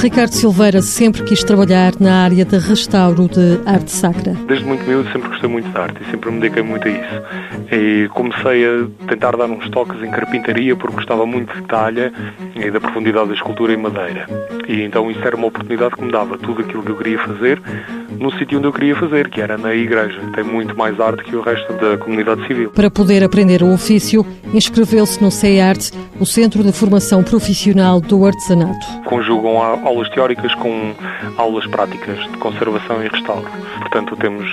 Ricardo Silveira sempre quis trabalhar na área de restauro de arte sacra. Desde muito miúdo sempre gostei muito de arte e sempre me dediquei muito a isso. E comecei a tentar dar uns toques em carpintaria porque gostava muito de talha e da profundidade da escultura em madeira. E então isso era uma oportunidade que me dava tudo aquilo que eu queria fazer no sítio onde eu queria fazer, que era na igreja. Tem muito mais arte que o resto da comunidade civil. Para poder aprender o ofício, inscreveu-se no CEART, o Centro de Formação Profissional do Artesanato. Conjugam aulas teóricas com aulas práticas de conservação e restauro. Portanto, temos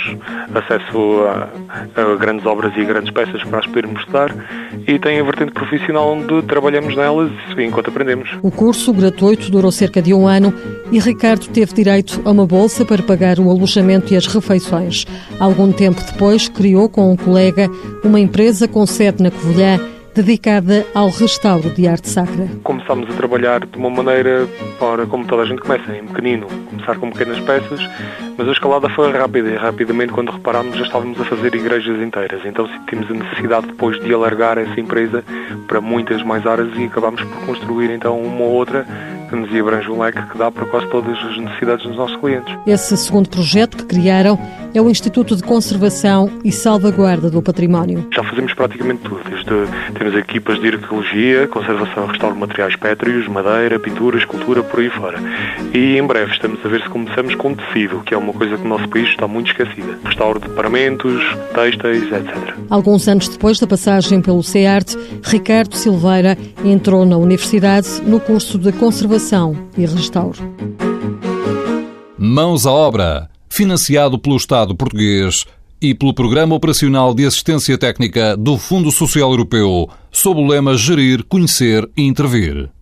acesso a, a grandes obras e grandes peças para as podermos estudar e tem a vertente profissional onde trabalhamos nelas enquanto aprendemos. O curso gratuito durou cerca de um ano e Ricardo teve direito a uma bolsa para pagar o alojamento e as refeições. Algum tempo depois, criou com um colega uma empresa com sede na Covilhã dedicada ao restauro de arte sacra. Começámos a trabalhar de uma maneira, para, como toda a gente começa, em pequenino, começar com pequenas peças, mas a escalada foi rápida e rapidamente, quando reparámos, já estávamos a fazer igrejas inteiras. Então sentimos a necessidade depois de alargar essa empresa para muitas mais áreas e acabámos por construir então uma ou outra que nos abrange um leque que dá para quase todas as necessidades dos nossos clientes. Esse segundo projeto que criaram é o Instituto de Conservação e Salvaguarda do Património. Já fazemos praticamente tudo, desde temos equipas de arqueologia, conservação e restauro de materiais pétreos, madeira, pintura, escultura, por aí fora. E em breve estamos a ver se começamos com tecido, que é uma coisa que o nosso país está muito esquecida. Restauro de paramentos, têxteis, etc. Alguns anos depois da passagem pelo CEART, Ricardo Silveira entrou na universidade no curso de Conservação e Restauro. Mãos à obra, financiado pelo Estado português e pelo Programa Operacional de Assistência Técnica do Fundo Social Europeu, sob o lema Gerir, Conhecer e Intervir.